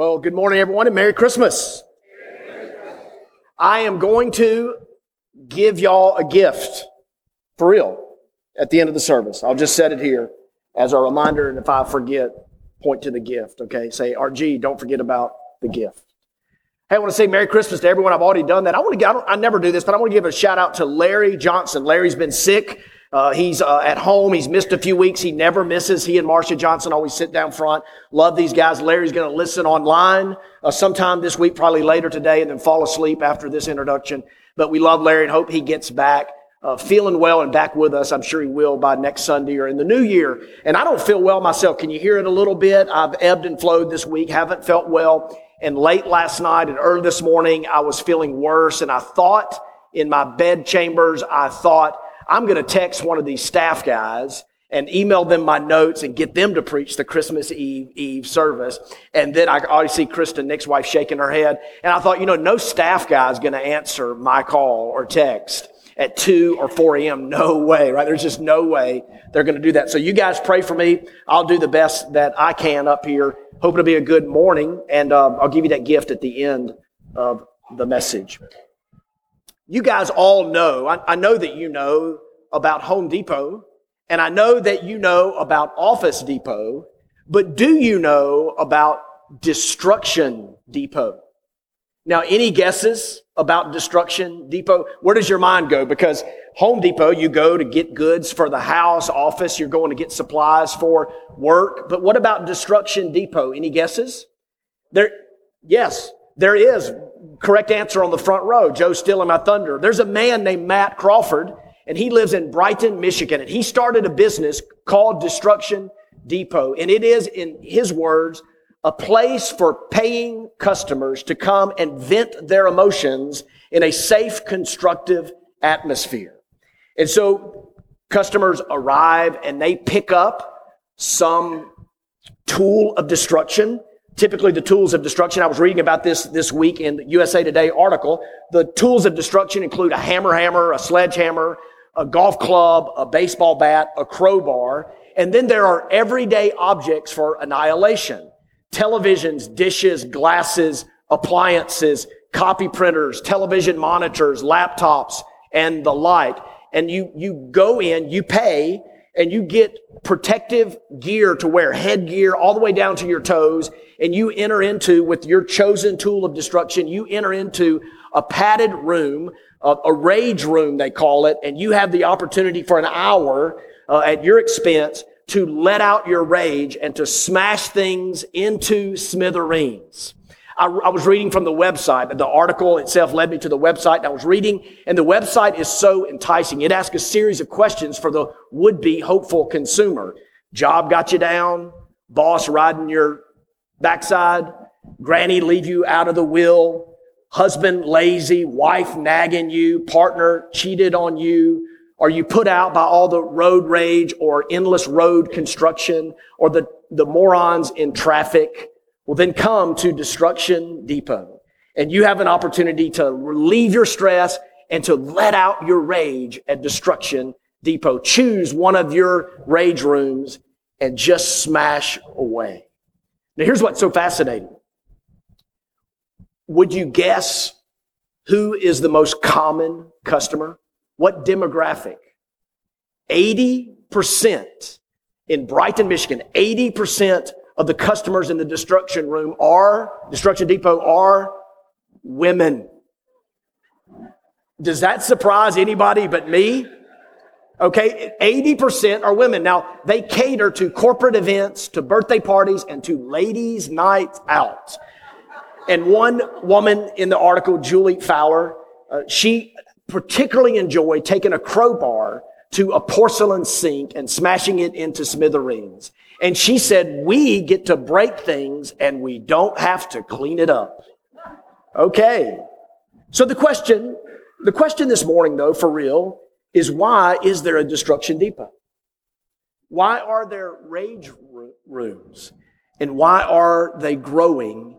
Well, good morning, everyone, and Merry Christmas. I am going to give y'all a gift for real at the end of the service. I'll just set it here as a reminder, and if I forget, point to the gift, okay? Say, RG, don't forget about the gift. Hey, I want to say Merry Christmas to everyone. I've already done that. I want to I, I never do this, but I want to give a shout out to Larry Johnson. Larry's been sick. Uh, he's uh, at home. He's missed a few weeks. He never misses. He and Marcia Johnson always sit down front. Love these guys. Larry's going to listen online uh, sometime this week, probably later today, and then fall asleep after this introduction. But we love Larry and hope he gets back uh, feeling well and back with us. I'm sure he will by next Sunday or in the new year. And I don't feel well myself. Can you hear it a little bit? I've ebbed and flowed this week. Haven't felt well. And late last night and early this morning, I was feeling worse. And I thought in my bed chambers, I thought, I'm going to text one of these staff guys and email them my notes and get them to preach the Christmas Eve Eve service. And then I already see Kristen, Nick's wife, shaking her head. And I thought, you know, no staff guy is going to answer my call or text at 2 or 4 a.m. No way, right? There's just no way they're going to do that. So you guys pray for me. I'll do the best that I can up here. Hope it'll be a good morning. And uh, I'll give you that gift at the end of the message. You guys all know, I, I know that you know about Home Depot, and I know that you know about Office Depot, but do you know about Destruction Depot? Now, any guesses about Destruction Depot? Where does your mind go? Because Home Depot, you go to get goods for the house, office, you're going to get supplies for work. But what about Destruction Depot? Any guesses? There, yes, there is. Correct answer on the front row. Joe Still stealing my thunder. There's a man named Matt Crawford, and he lives in Brighton, Michigan, and he started a business called Destruction Depot. And it is, in his words, a place for paying customers to come and vent their emotions in a safe, constructive atmosphere. And so customers arrive and they pick up some tool of destruction typically the tools of destruction. I was reading about this this week in the USA Today article. The tools of destruction include a hammer hammer, a sledgehammer, a golf club, a baseball bat, a crowbar, and then there are everyday objects for annihilation. Televisions, dishes, glasses, appliances, copy printers, television monitors, laptops, and the like. And you, you go in, you pay, and you get protective gear to wear, headgear all the way down to your toes, and you enter into, with your chosen tool of destruction, you enter into a padded room, a, a rage room they call it, and you have the opportunity for an hour uh, at your expense to let out your rage and to smash things into smithereens. I, I, was reading from the website. but The article itself led me to the website and I was reading and the website is so enticing. It asks a series of questions for the would-be hopeful consumer. Job got you down. Boss riding your backside. Granny leave you out of the will. Husband lazy. Wife nagging you. Partner cheated on you. Are you put out by all the road rage or endless road construction or the, the morons in traffic? Well, then come to Destruction Depot. And you have an opportunity to relieve your stress and to let out your rage at Destruction Depot. Choose one of your rage rooms and just smash away. Now, here's what's so fascinating. Would you guess who is the most common customer? What demographic? 80% in Brighton, Michigan, 80% of the customers in the destruction room are, destruction depot are women. Does that surprise anybody but me? Okay, 80% are women. Now, they cater to corporate events, to birthday parties, and to ladies' nights out. And one woman in the article, Julie Fowler, uh, she particularly enjoyed taking a crowbar to a porcelain sink and smashing it into smithereens. And she said, we get to break things and we don't have to clean it up. Okay. So the question, the question this morning though, for real, is why is there a destruction depot? Why are there rage rooms? And why are they growing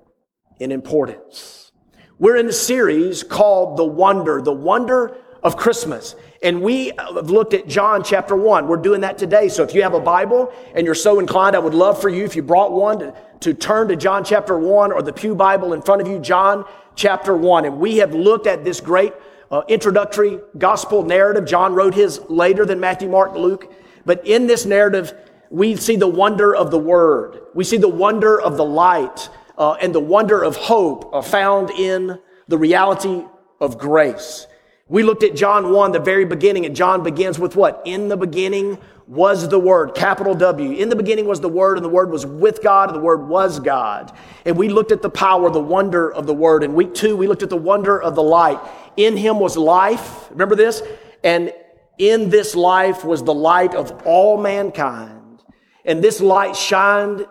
in importance? We're in a series called The Wonder, the wonder of Christmas. And we uh, have looked at John chapter 1. We're doing that today. So if you have a Bible and you're so inclined, I would love for you, if you brought one, to to turn to John chapter 1 or the Pew Bible in front of you, John chapter 1. And we have looked at this great uh, introductory gospel narrative. John wrote his later than Matthew, Mark, Luke. But in this narrative, we see the wonder of the word. We see the wonder of the light uh, and the wonder of hope uh, found in the reality of grace. We looked at John 1, the very beginning, and John begins with what? In the beginning was the Word, capital W. In the beginning was the Word, and the Word was with God, and the Word was God. And we looked at the power, the wonder of the Word. In week two, we looked at the wonder of the light. In Him was life. Remember this? And in this life was the light of all mankind. And this light shined,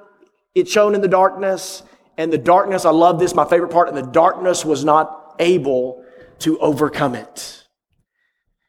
it shone in the darkness, and the darkness, I love this, my favorite part, and the darkness was not able to overcome it.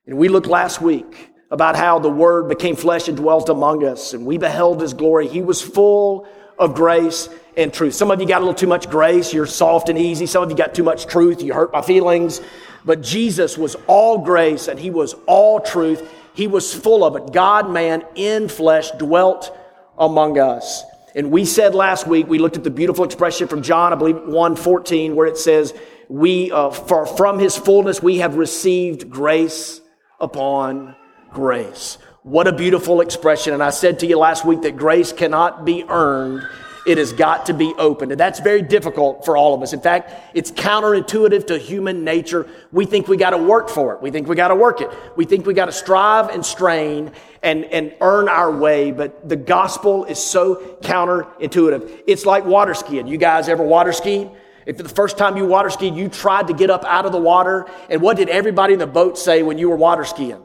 And we looked last week about how the Word became flesh and dwelt among us, and we beheld His glory. He was full of grace and truth. Some of you got a little too much grace. You're soft and easy. Some of you got too much truth. You hurt my feelings. But Jesus was all grace and He was all truth. He was full of it. God, man, in flesh, dwelt among us. And we said last week, we looked at the beautiful expression from John, I believe 1:14, where it says, we, uh, for, from his fullness, we have received grace upon grace. What a beautiful expression. And I said to you last week that grace cannot be earned. It has got to be opened. And that's very difficult for all of us. In fact, it's counterintuitive to human nature. We think we got to work for it. We think we got to work it. We think we got to strive and strain and, and earn our way. But the gospel is so counterintuitive. It's like water skiing. You guys ever water ski? If the first time you water skied, you tried to get up out of the water, and what did everybody in the boat say when you were water skiing?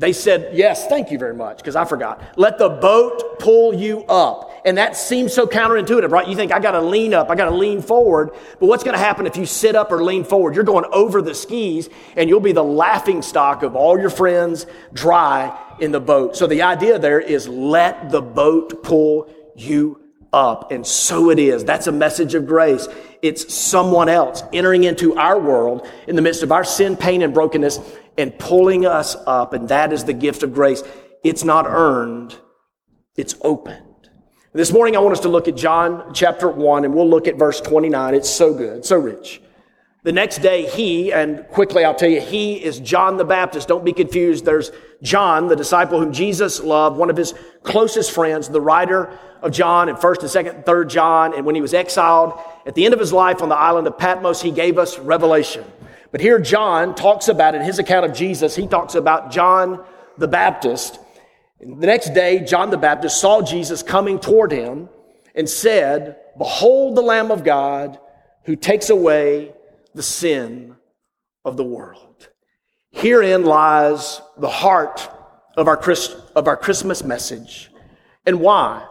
They said, Yes, thank you very much, because I forgot. Let the boat pull you up. And that seems so counterintuitive, right? You think, I got to lean up, I got to lean forward. But what's going to happen if you sit up or lean forward? You're going over the skis, and you'll be the laughing stock of all your friends dry in the boat. So the idea there is let the boat pull you up. And so it is. That's a message of grace. It's someone else entering into our world in the midst of our sin, pain, and brokenness and pulling us up. And that is the gift of grace. It's not earned. It's opened. This morning, I want us to look at John chapter 1, and we'll look at verse 29. It's so good, so rich. The next day, he, and quickly I'll tell you, he is John the Baptist. Don't be confused. There's John, the disciple whom Jesus loved, one of his closest friends, the writer of John and 1st and 2nd and 3rd John. And when he was exiled at the end of his life on the island of Patmos, he gave us revelation. But here John talks about, in his account of Jesus, he talks about John the Baptist. The next day, John the Baptist saw Jesus coming toward him and said, Behold the Lamb of God who takes away the sin of the world. Herein lies the heart of our, Christ, of our Christmas message. And why?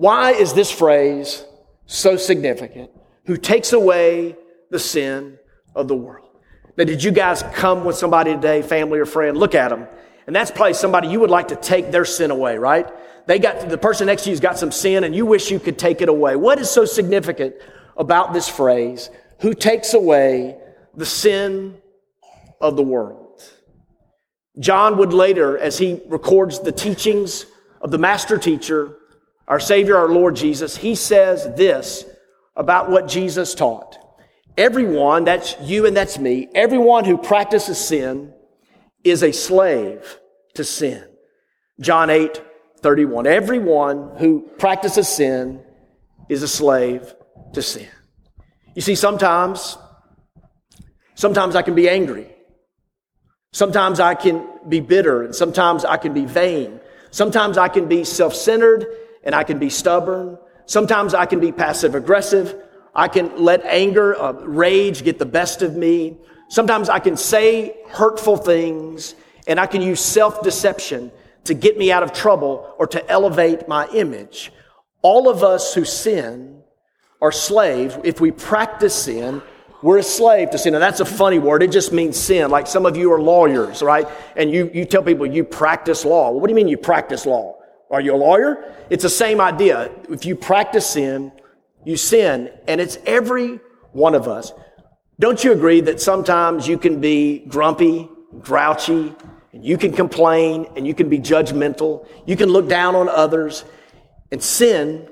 Why is this phrase so significant? Who takes away the sin of the world? Now, did you guys come with somebody today, family or friend? Look at them. And that's probably somebody you would like to take their sin away, right? They got, the person next to you's got some sin and you wish you could take it away. What is so significant about this phrase? Who takes away the sin of the world? John would later, as he records the teachings of the master teacher, our Savior, our Lord Jesus, he says this about what Jesus taught. Everyone, that's you and that's me, everyone who practices sin is a slave to sin. John 8, 31. Everyone who practices sin is a slave to sin. You see, sometimes, sometimes I can be angry. Sometimes I can be bitter and sometimes I can be vain. Sometimes I can be self-centered and I can be stubborn. Sometimes I can be passive aggressive. I can let anger, uh, rage get the best of me. Sometimes I can say hurtful things and I can use self-deception to get me out of trouble or to elevate my image. All of us who sin are slaves. If we practice sin, we're a slave to sin. Now, that's a funny word. It just means sin. Like some of you are lawyers, right? And you, you tell people you practice law. Well, what do you mean you practice law? Are you a lawyer? It's the same idea. If you practice sin, you sin, and it's every one of us. Don't you agree that sometimes you can be grumpy, grouchy, and you can complain, and you can be judgmental, you can look down on others, and sin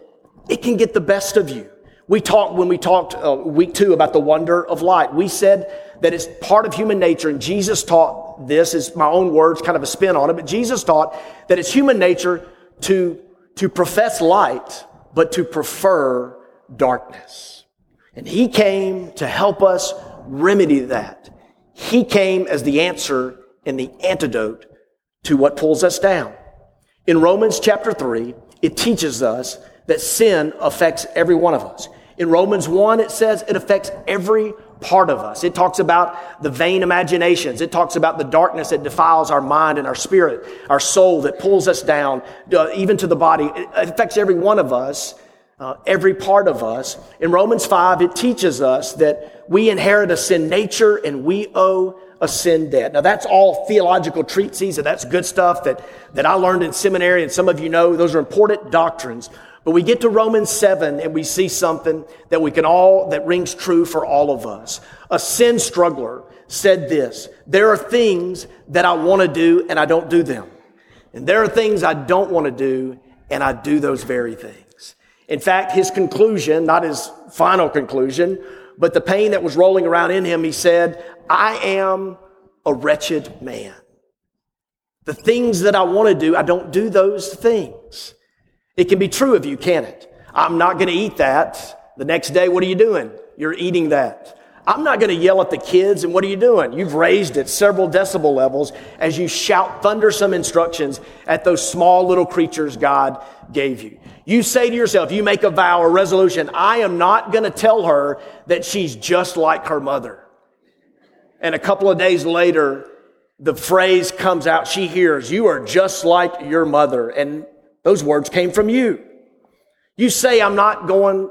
it can get the best of you. We talked when we talked uh, week two about the wonder of light. We said that it's part of human nature, and Jesus taught this is my own words, kind of a spin on it, but Jesus taught that it's human nature to, to profess light, but to prefer darkness. And he came to help us remedy that. He came as the answer and the antidote to what pulls us down. In Romans chapter 3, it teaches us that sin affects every one of us. In Romans 1, it says it affects every part of us. It talks about the vain imaginations. It talks about the darkness that defiles our mind and our spirit, our soul that pulls us down, uh, even to the body. It affects every one of us, uh, every part of us. In Romans 5, it teaches us that we inherit a sin nature and we owe a sin debt. Now that's all theological treatises and that's good stuff that, that I learned in seminary and some of you know those are important doctrines. But we get to Romans 7 and we see something that we can all, that rings true for all of us. A sin struggler said this, there are things that I want to do and I don't do them. And there are things I don't want to do and I do those very things. In fact, his conclusion, not his final conclusion, but the pain that was rolling around in him, he said, I am a wretched man. The things that I want to do, I don't do those things. It can be true of you, can it? I'm not going to eat that. The next day, what are you doing? You're eating that. I'm not going to yell at the kids, and what are you doing? You've raised it several decibel levels as you shout thundersome instructions at those small little creatures God gave you. You say to yourself, you make a vow or resolution, I am not going to tell her that she's just like her mother. And a couple of days later, the phrase comes out, she hears, you are just like your mother. And those words came from you. You say, I'm not going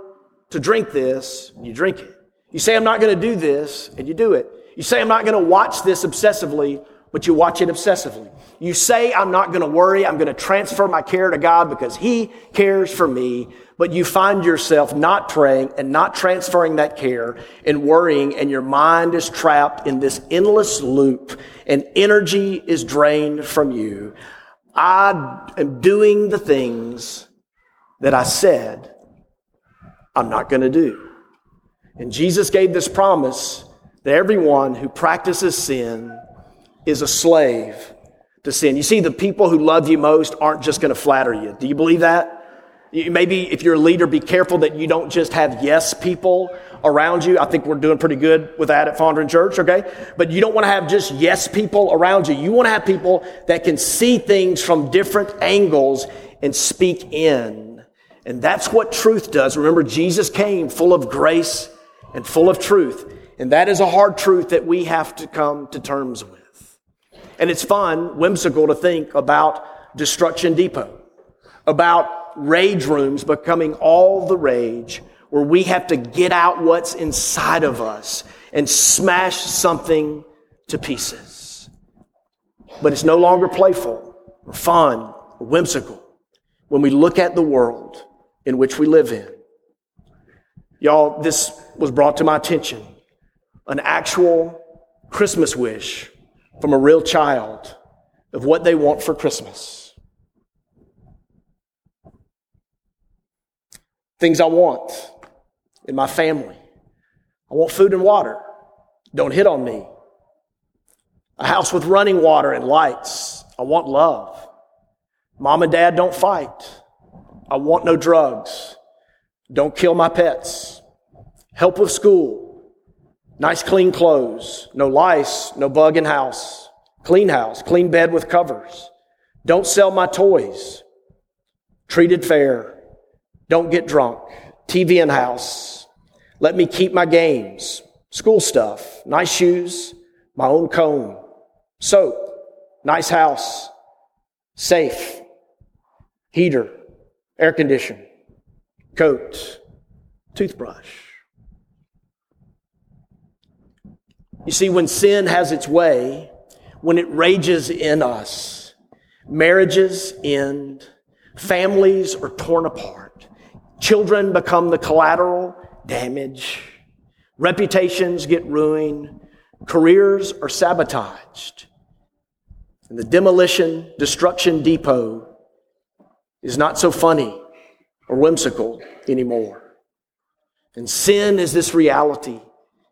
to drink this, and you drink it. You say, I'm not going to do this, and you do it. You say, I'm not going to watch this obsessively, but you watch it obsessively. You say, I'm not going to worry. I'm going to transfer my care to God because He cares for me. But you find yourself not praying and not transferring that care and worrying and your mind is trapped in this endless loop and energy is drained from you. I am doing the things that I said I'm not going to do. And Jesus gave this promise that everyone who practices sin is a slave to sin. You see, the people who love you most aren't just going to flatter you. Do you believe that? Maybe if you're a leader, be careful that you don't just have yes people around you. I think we're doing pretty good with that at Fondren Church, okay? But you don't want to have just yes people around you. You want to have people that can see things from different angles and speak in. And that's what truth does. Remember, Jesus came full of grace and full of truth. And that is a hard truth that we have to come to terms with. And it's fun, whimsical to think about Destruction Depot, about rage rooms becoming all the rage, where we have to get out what's inside of us and smash something to pieces. But it's no longer playful or fun or whimsical when we look at the world in which we live in. Y'all, this was brought to my attention. An actual Christmas wish from a real child of what they want for Christmas. Things I want in my family. I want food and water. Don't hit on me. A house with running water and lights. I want love. Mom and dad don't fight. I want no drugs. Don't kill my pets. Help with school. Nice clean clothes. No lice, no bug in house. Clean house, clean bed with covers. Don't sell my toys. Treated fair. Don't get drunk. TV in house. Let me keep my games. School stuff. Nice shoes. My own comb. Soap. Nice house. Safe. Heater. Air condition. Coat. Toothbrush. You see, when sin has its way, when it rages in us, marriages end, families are torn apart, children become the collateral damage, reputations get ruined, careers are sabotaged. And the demolition, destruction depot is not so funny or whimsical anymore. And sin is this reality.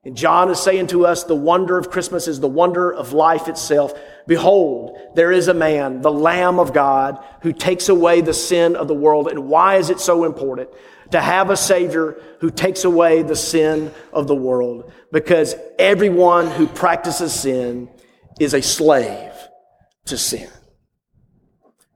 And John is saying to us the wonder of Christmas is the wonder of life itself. Behold, there is a man, the Lamb of God, who takes away the sin of the world. And why is it so important to have a Savior who takes away the sin of the world? Because everyone who practices sin is a slave to sin.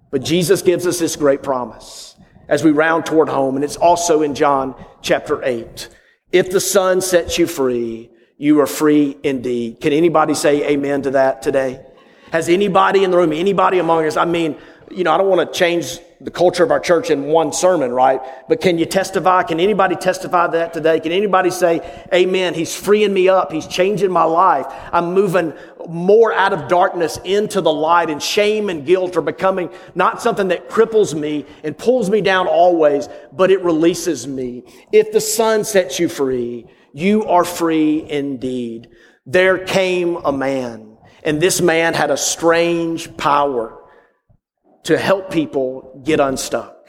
But Jesus gives us this great promise as we round toward home, and it's also in John chapter 8. If the Son sets you free, you are free indeed. Can anybody say amen to that today? Has anybody in the room, anybody among us, I mean, you know, I don't want to change the culture of our church in one sermon, right? But can you testify? Can anybody testify that today? Can anybody say, Amen? He's freeing me up. He's changing my life. I'm moving more out of darkness into the light, and shame and guilt are becoming not something that cripples me and pulls me down always, but it releases me. If the Son sets you free, you are free indeed. There came a man, and this man had a strange power to help people get unstuck.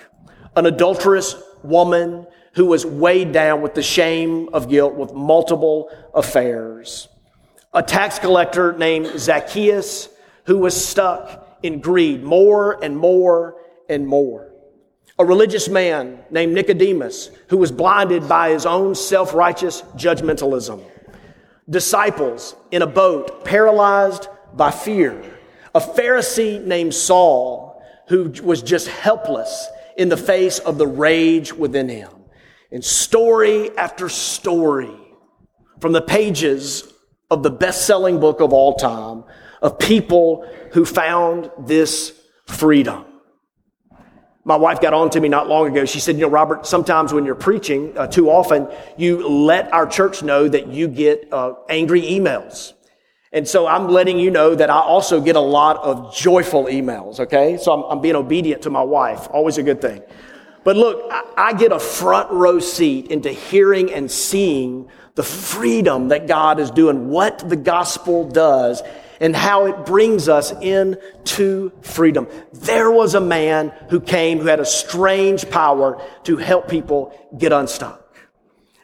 An adulterous woman who was weighed down with the shame of guilt with multiple affairs. A tax collector named Zacchaeus who was stuck in greed more and more and more. A religious man named Nicodemus who was blinded by his own self-righteous judgmentalism. Disciples in a boat paralyzed by fear. A Pharisee named Saul who was just helpless in the face of the rage within him. And story after story from the pages of the best selling book of all time of people who found this freedom. My wife got on to me not long ago. She said, You know, Robert, sometimes when you're preaching, uh, too often, you let our church know that you get uh, angry emails. And so I'm letting you know that I also get a lot of joyful emails, okay? So I'm, I'm being obedient to my wife, always a good thing. But look, I, I get a front row seat into hearing and seeing the freedom that God is doing, what the gospel does, and how it brings us into freedom. There was a man who came who had a strange power to help people get unstuck.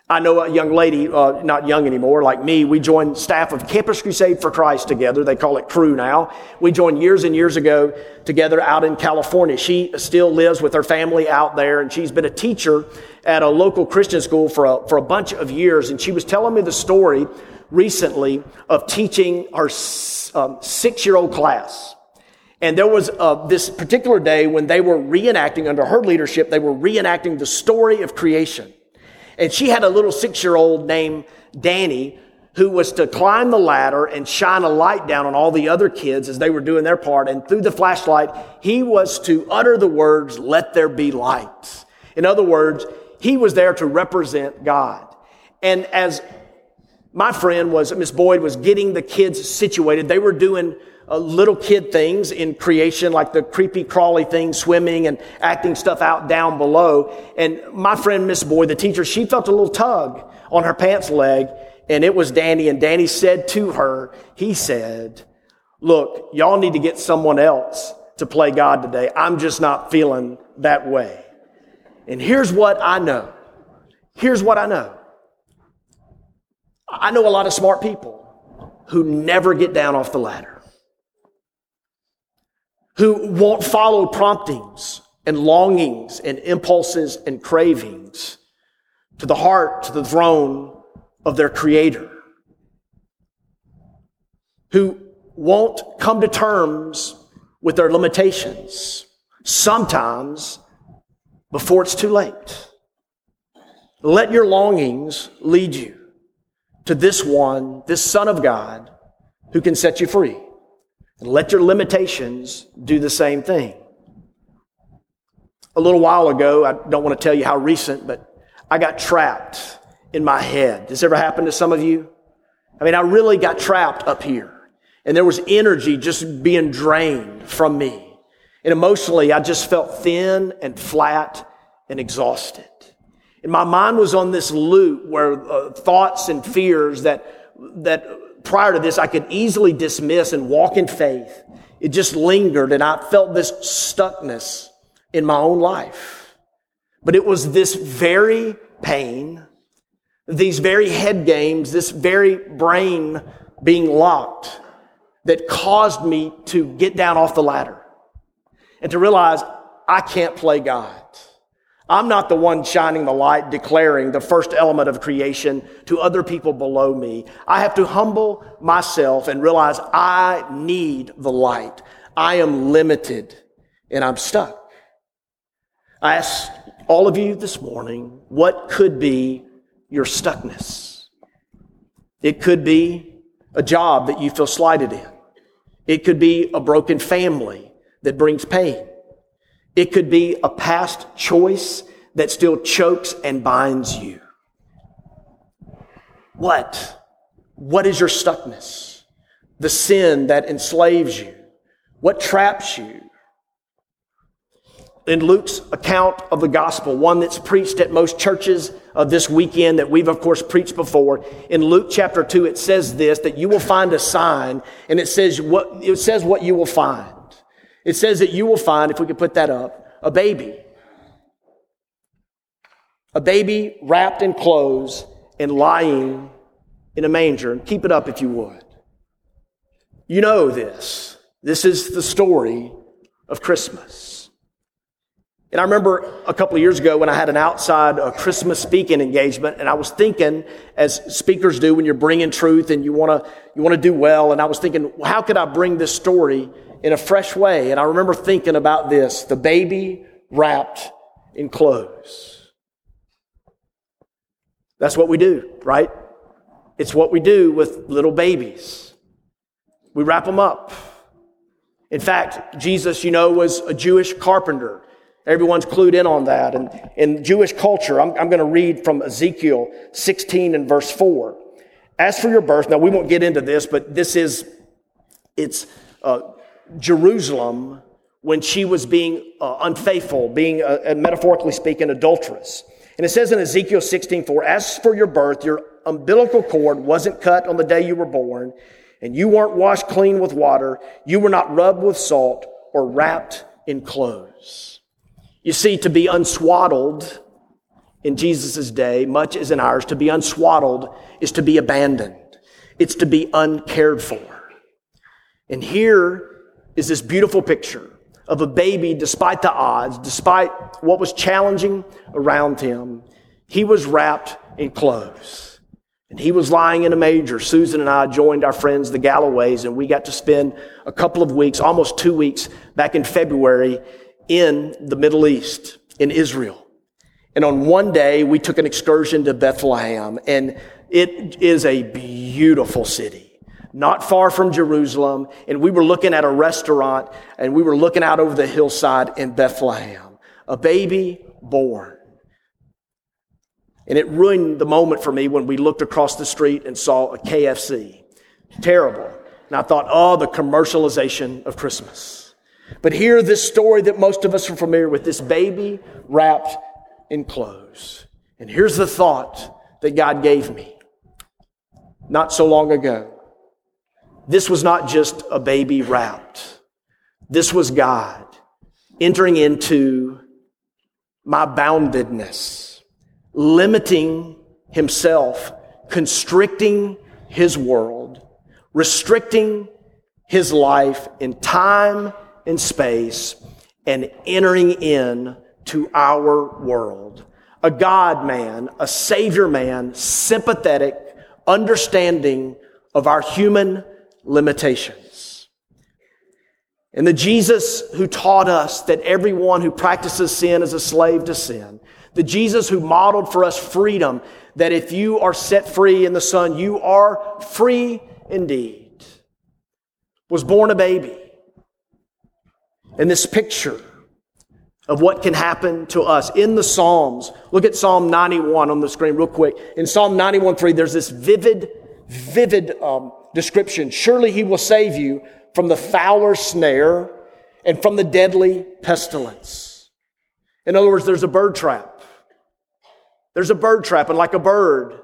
I know a young lady, uh, not young anymore, like me, we joined staff of Campus Crusade for Christ together. They call it Cru now. We joined years and years ago together out in California. She still lives with her family out there and she's been a teacher at a local Christian school for a, for a bunch of years. And she was telling me the story recently of teaching our um, six year old class. And there was uh, this particular day when they were reenacting, under her leadership, they were reenacting the story of creation. And she had a little six year old named Danny who was to climb the ladder and shine a light down on all the other kids as they were doing their part. And through the flashlight, he was to utter the words, let there be light. In other words, he was there to represent God. And as my friend was, Miss Boyd was getting the kids situated, they were doing uh, little kid things in creation, like the creepy crawly thing, swimming and acting stuff out down below. And my friend, Miss Boyd, the teacher, she felt a little tug on her pants leg, and it was Danny. And Danny said to her, he said, look, y'all need to get someone else to play God today. I'm just not feeling that way. And here's what I know. Here's what I know. I know a lot of smart people who never get down off the ladder who won't follow promptings and longings and impulses and cravings to the heart, to the throne of their creator, who won't come to terms with their limitations, sometimes before it's too late. Let your longings lead you to this one, this Son of God, who can set you free. And let your limitations do the same thing. A little while ago, I don't want to tell you how recent, but I got trapped in my head. Does this ever happen to some of you? I mean, I really got trapped up here. And there was energy just being drained from me. And emotionally, I just felt thin and flat and exhausted. And my mind was on this loop where uh, thoughts and fears that, that prior to this I could easily dismiss and walk in faith. It just lingered and I felt this stuckness in my own life. But it was this very pain, these very head games, this very brain being locked that caused me to get down off the ladder and to realize I can't play God. I'm not the one shining the light, declaring the first element of creation to other people below me. I have to humble myself and realize I need the light. I am limited and I'm stuck. I ask all of you this morning, what could be your stuckness? It could be a job that you feel slighted in. It could be a broken family that brings pain. It could be a past choice that still chokes and binds you. What? What is your stuckness? The sin that enslaves you? What traps you? In Luke's account of the gospel, one that's preached at most churches of this weekend that we've of course preached before, in Luke chapter 2 it says this that you will find a sign and it says what it says what you will find. It says that you will find if we could put that up a baby. A baby wrapped in clothes and lying in a manger. Keep it up if you would. You know this. This is the story of Christmas. And I remember a couple of years ago when I had an outside uh, Christmas speaking engagement, and I was thinking, as speakers do when you're bringing truth and you want to you want to do well, and I was thinking, how could I bring this story in a fresh way. And I remember thinking about this the baby wrapped in clothes. That's what we do, right? It's what we do with little babies. We wrap them up. In fact, Jesus, you know, was a Jewish carpenter. Everyone's clued in on that. And in Jewish culture, I'm, I'm going to read from Ezekiel 16 and verse 4. As for your birth, now we won't get into this, but this is, it's uh, Jerusalem when she was being uh, unfaithful, being, uh, uh metaphorically speaking, adulterous. And it says in Ezekiel 16, 4, as for your birth, your umbilical cord wasn't cut on the day you were born, and you weren't washed clean with water, you were not rubbed with salt or wrapped in clothes. You see, to be unswaddled in Jesus' day, much as in ours, to be unswaddled is to be abandoned. It's to be uncared for. And here is this beautiful picture of a baby, despite the odds, despite what was challenging around him, he was wrapped in clothes. And he was lying in a manger. Susan and I joined our friends, the Galloways, and we got to spend a couple of weeks, almost two weeks, back in February in the Middle East, in Israel. And on one day, we took an excursion to Bethlehem, and it is a beautiful city not far from Jerusalem, and we were looking at a restaurant and we were looking out over the hillside in Bethlehem. A baby born. And it ruined the moment for me when we looked across the street and saw a KFC. Terrible. And I thought, oh, the commercialization of Christmas. But here, this story that most of us are familiar with this baby wrapped in clothes. And here's the thought that God gave me not so long ago. This was not just a baby wrapped. This was God entering into my boundedness, limiting himself, constricting his world, restricting his life in time and space, and entering in to our world. A God man, a Savior man, sympathetic, understanding of our human limitations. And the Jesus who taught us that everyone who practices sin is a slave to sin. The Jesus who modeled for us freedom, that if you are set free in the Son, you are free indeed, was born a baby. And this picture of what can happen to us in the Psalms. Look at Psalm 91 on the screen real quick. In Psalm 91 3, there's this vivid, vivid um, description. Surely he will save you from the fowler's snare and from the deadly pestilence. In other words, there's a bird trap. There's a bird trap, and like a bird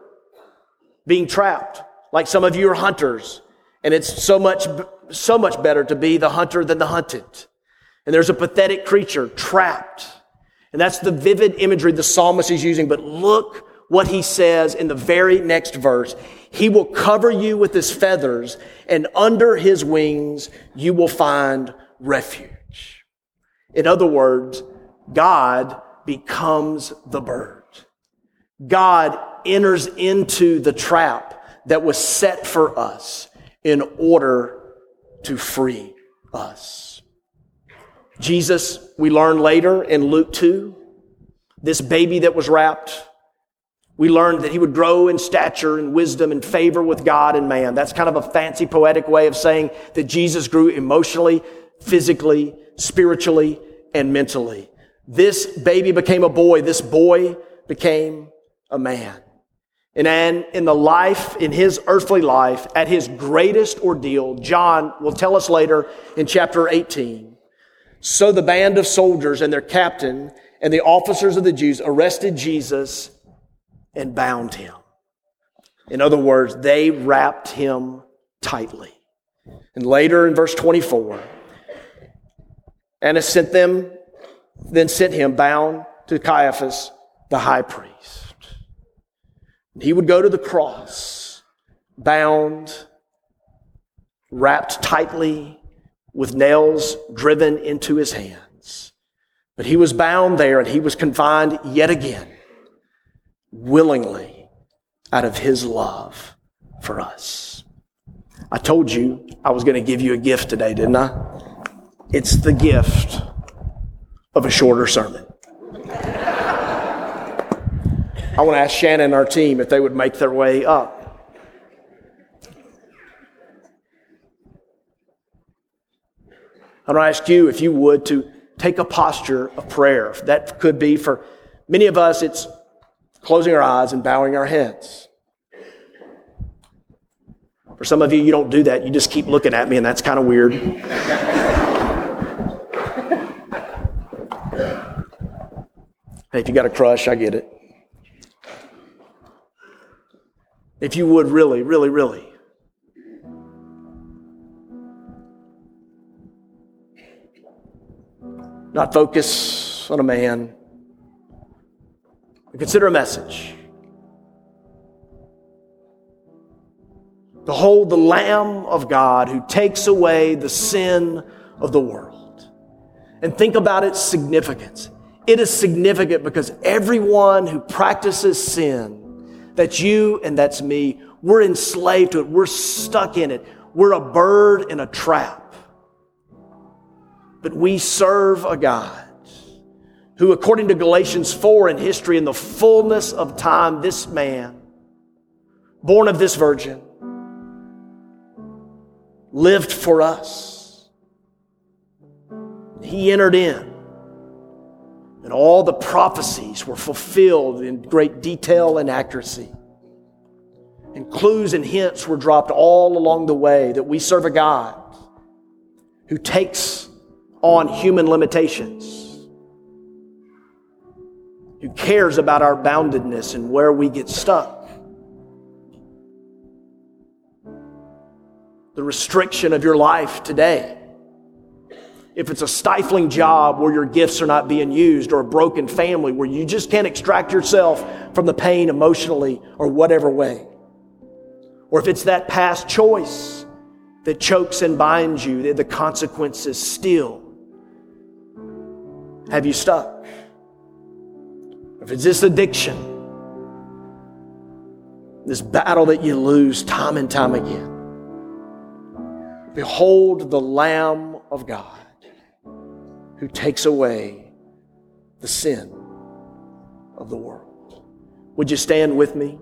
being trapped, like some of you are hunters, and it's so much, so much better to be the hunter than the hunted. And there's a pathetic creature trapped. And that's the vivid imagery the psalmist is using. But look what he says in the very next verse. He will cover you with his feathers and under his wings you will find refuge. In other words, God becomes the bird. God enters into the trap that was set for us in order to free us. Jesus, we learn later in Luke 2, this baby that was wrapped, we learned that he would grow in stature and wisdom and favor with God and man. That's kind of a fancy poetic way of saying that Jesus grew emotionally, physically, spiritually, and mentally. This baby became a boy. This boy became a man. And in the life, in his earthly life, at his greatest ordeal, John will tell us later in chapter 18. So the band of soldiers and their captain and the officers of the Jews arrested Jesus and bound him. In other words, they wrapped him tightly. And later in verse 24, Annas sent them, then sent him bound to Caiaphas, the high priest. He would go to the cross, bound, wrapped tightly with nails driven into his hands. But he was bound there and he was confined yet again, willingly, out of his love for us. I told you I was going to give you a gift today, didn't I? It's the gift of a shorter sermon. I want to ask Shannon and our team if they would make their way up. I want to ask you if you would to take a posture of prayer. That could be for many of us, it's closing our eyes and bowing our heads. For some of you, you don't do that. You just keep looking at me, and that's kind of weird. hey, if you got a crush, I get it. If you would really, really, really. Not focus on a man. Consider a message. Behold the Lamb of God who takes away the sin of the world. And think about its significance. It is significant because everyone who practices sin that's you and that's me. We're enslaved to it. We're stuck in it. We're a bird in a trap. But we serve a God who, according to Galatians 4 in history, in the fullness of time, this man, born of this virgin, lived for us. He entered in and all the prophecies were fulfilled in great detail and accuracy. And clues and hints were dropped all along the way that we serve a God who takes on human limitations, who cares about our boundedness and where we get stuck. The restriction of your life today if it's a stifling job where your gifts are not being used, or a broken family where you just can't extract yourself from the pain emotionally or whatever way, or if it's that past choice that chokes and binds you, the consequences still have you stuck. If it's this addiction, this battle that you lose time and time again, behold the Lamb of God who takes away the sin of the world. Would you stand with me?